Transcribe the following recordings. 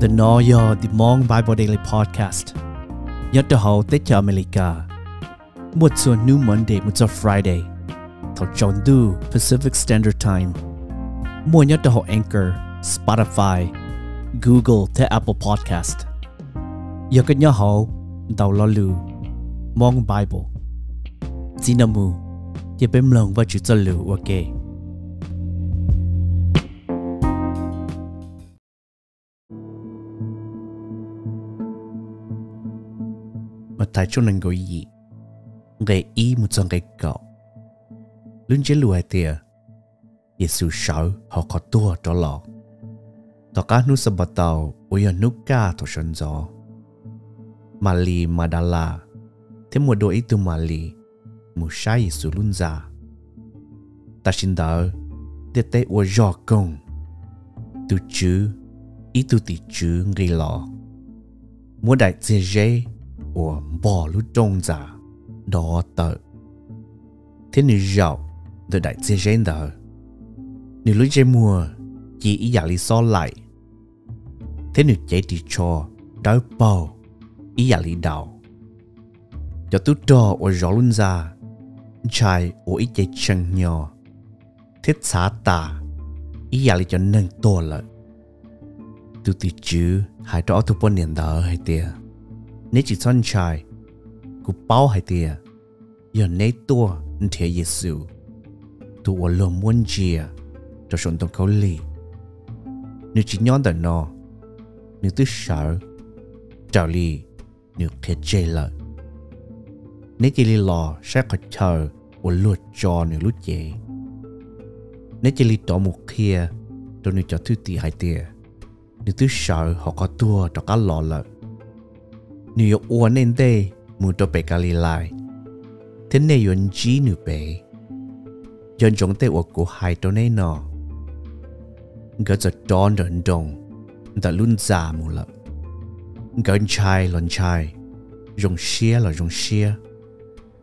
The Noyo The Mong Bible Daily Podcast. Nhớ cho hậu tế cho America. Một số New Monday, một số Friday. Thảo chọn Pacific Standard Time. Mua nhớ cho Anchor, Spotify, Google tới Apple Podcast. Nhớ cái nhớ hậu, Đầu lo Mong Bible. Zinamu Nhớ bếm lòng và chữ cho lưu, ok. Tại cho nên gọi gì? Gây ý một trong cái cậu. Luôn chế lùi tìa. Giêsu sợ họ có tua đó lọ. Tỏ cá nu sập tàu, ôi à, ở nu ca thổ sân gió. Mà lì mà đà Madala. Thế một đôi itu Mali. Một sai Giêsu luôn ra ta xin đỡ. Để tế ua gió công. Tu chứ ý tu tì chứ gây lọ. Mua đại dê dê ủa bỏ lũ trông giả đó tờ. Thế nữ giàu được đại chế gen tờ. Nữ lũ chế mùa chỉ ý giả lý so lại. Thế nữ chế đi cho đau bầu ý giả lý đào. Cho tôi cho ở rõ luôn ra trai ở ý chế chân nhỏ. Thiết xá ta ý giả lý cho nâng to lợi tôi tự chứ, hai đó tôi bốn niệm đỡ hay tiệt nếu chỉ chọn trai cú bao hay tia giờ nếu tua thì Giêsu tu ở lòng muốn chia cho sống trong câu lì nếu chỉ nhon đời nó, nếu tôi sợ trào lì nếu kết chê lợi. Nếu chỉ lì lò sẽ có chờ ở luật cho nếu lúc dễ. Nếu chỉ lì tỏ một kia tôi nếu cho thứ tì hay tia nếu tôi sợ họ có tua cho cá lò lợi nếu uốn nên đây muốn cho lại. Thế này yuan chi nữ bé. Dân chong te ở của hai chỗ này nọ. Cái giờ đón đến đông đã luôn già mù lợ cái chai lần chai dùng xia là dùng xia.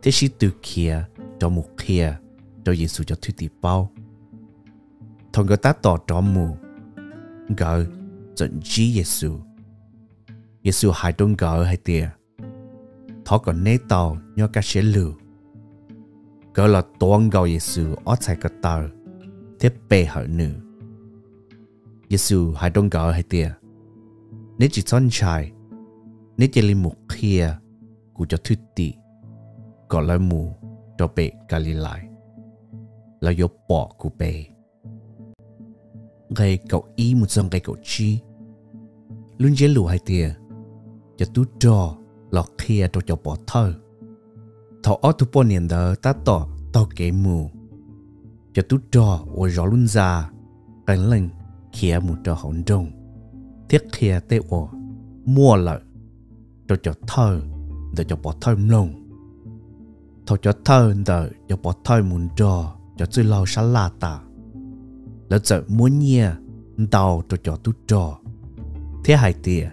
Thế chỉ từ kia cho mù kia cho Giêsu cho thuy tì bao thằng người ta tỏ cho mù. Cái dẫn chi Giêsu Giêsu hai đông gỡ hai tia thọ còn nấy tàu nhớ cả sẽ lừa. Gỡ là tuôn gạo Giêsu ở tại cả tàu thế bề hở nữ Giêsu hai đông gỡ hai tia nếu chỉ son trai nếu chỉ linh mục kia cụ cho thuyết tị, còn lại mù cho bề Galilei là yếu bỏ của bề gây cậu y một dòng gây cậu chi. Luôn dễ lù hai tia cho tu trò lọ kia cho cho bỏ thơ. Thọ ở tu bỏ niên đó ta tỏ tao kế mù. Cho tu trò ở rõ luôn ra cái lần kia mù trò hỗn trông thiết kia tê ở mua lợi cho cho thơ để cho bỏ thơ mông, thọ cho thơ đỡ cho bỏ thơ muốn trò cho chơi lâu sát la ta lỡ giờ muốn nhia đào cho cho tu trò. Thế hai tia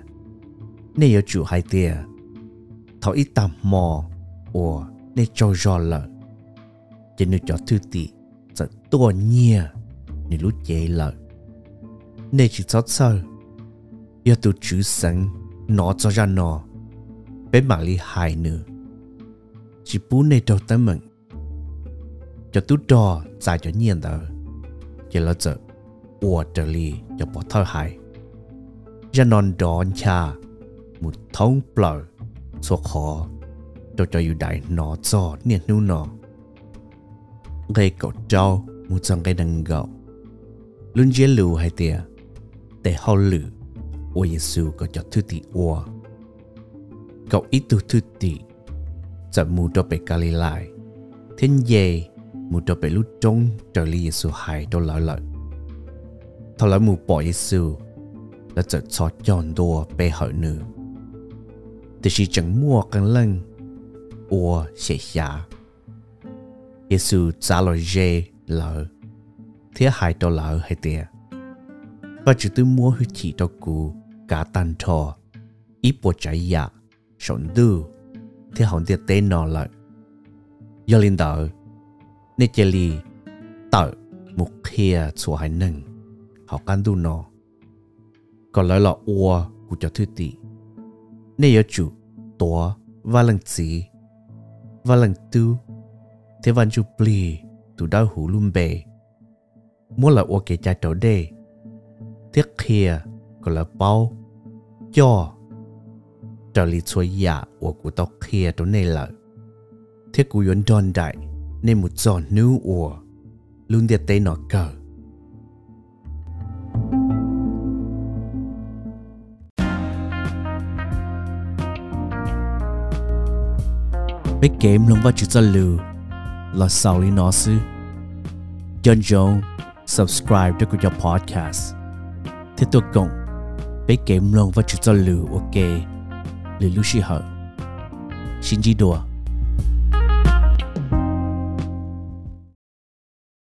nè yêu chủ hai tia thọ ít tạm mò ủa nè cho rõ lợ chỉ nếu cho thư tị sợ tua nhia nè lúc chế lợ nè chỉ cho sơ yêu tu chữ sẵn, nó cho ra nó bé mạng lý hài nữa chỉ bú nè đầu tới mình cho tu trò giải cho nhiên đó chỉ là sợ ủa trở li cho bỏ thơ hài. Ra non đón cha một thông bờ. Số khó cho cho yêu đại nó cho niên nu nó gây cậu trâu, một trong cái đằng gạo luôn dễ lù hay tiệt để hậu lử. Ô Giêsu có cho thứ tỷ ô cậu ít tu thứ tỷ chậm mù cho bề lại thiên dề mù cho bề lúc trông trở li Giêsu hại cho lợi lợi. Thôi lợi mù bỏ Giêsu là chợt cho chọn đồ bề hậu nữa thì chỉ chẳng mua cần lần ua sẽ xả Giêsu trả lời dê lỡ thế hai đô lỡ hay tiệt và chỉ tôi mua hư chỉ cho cụ cả tan thọ ít bộ trái dạ sống đu, thế hòn tiệt tên nó lại. Do linh đạo nên chỉ li tạo một kia chùa hai nâng. Họ can tu nó còn lại là ua của cho thứ tỷ nè yếu chủ tua và lần chỉ và lần tu thế văn chú bli tụ đau hủ lùm bề mua là ô kê cha trổ đê tiếc kia còn là bao cho trở lý chuối giả ô của tóc kia đó này là thiết của yốn đòn đại nên một giòn nữ ua luôn điệt tay nó cờ Big kém lòng va chữ lưu là sau lý nó sư dân dông subscribe cho của podcast. Thế tôi cộng Big kém lòng va chữ lưu ok. Lì lưu sĩ hở xin chỉ đùa.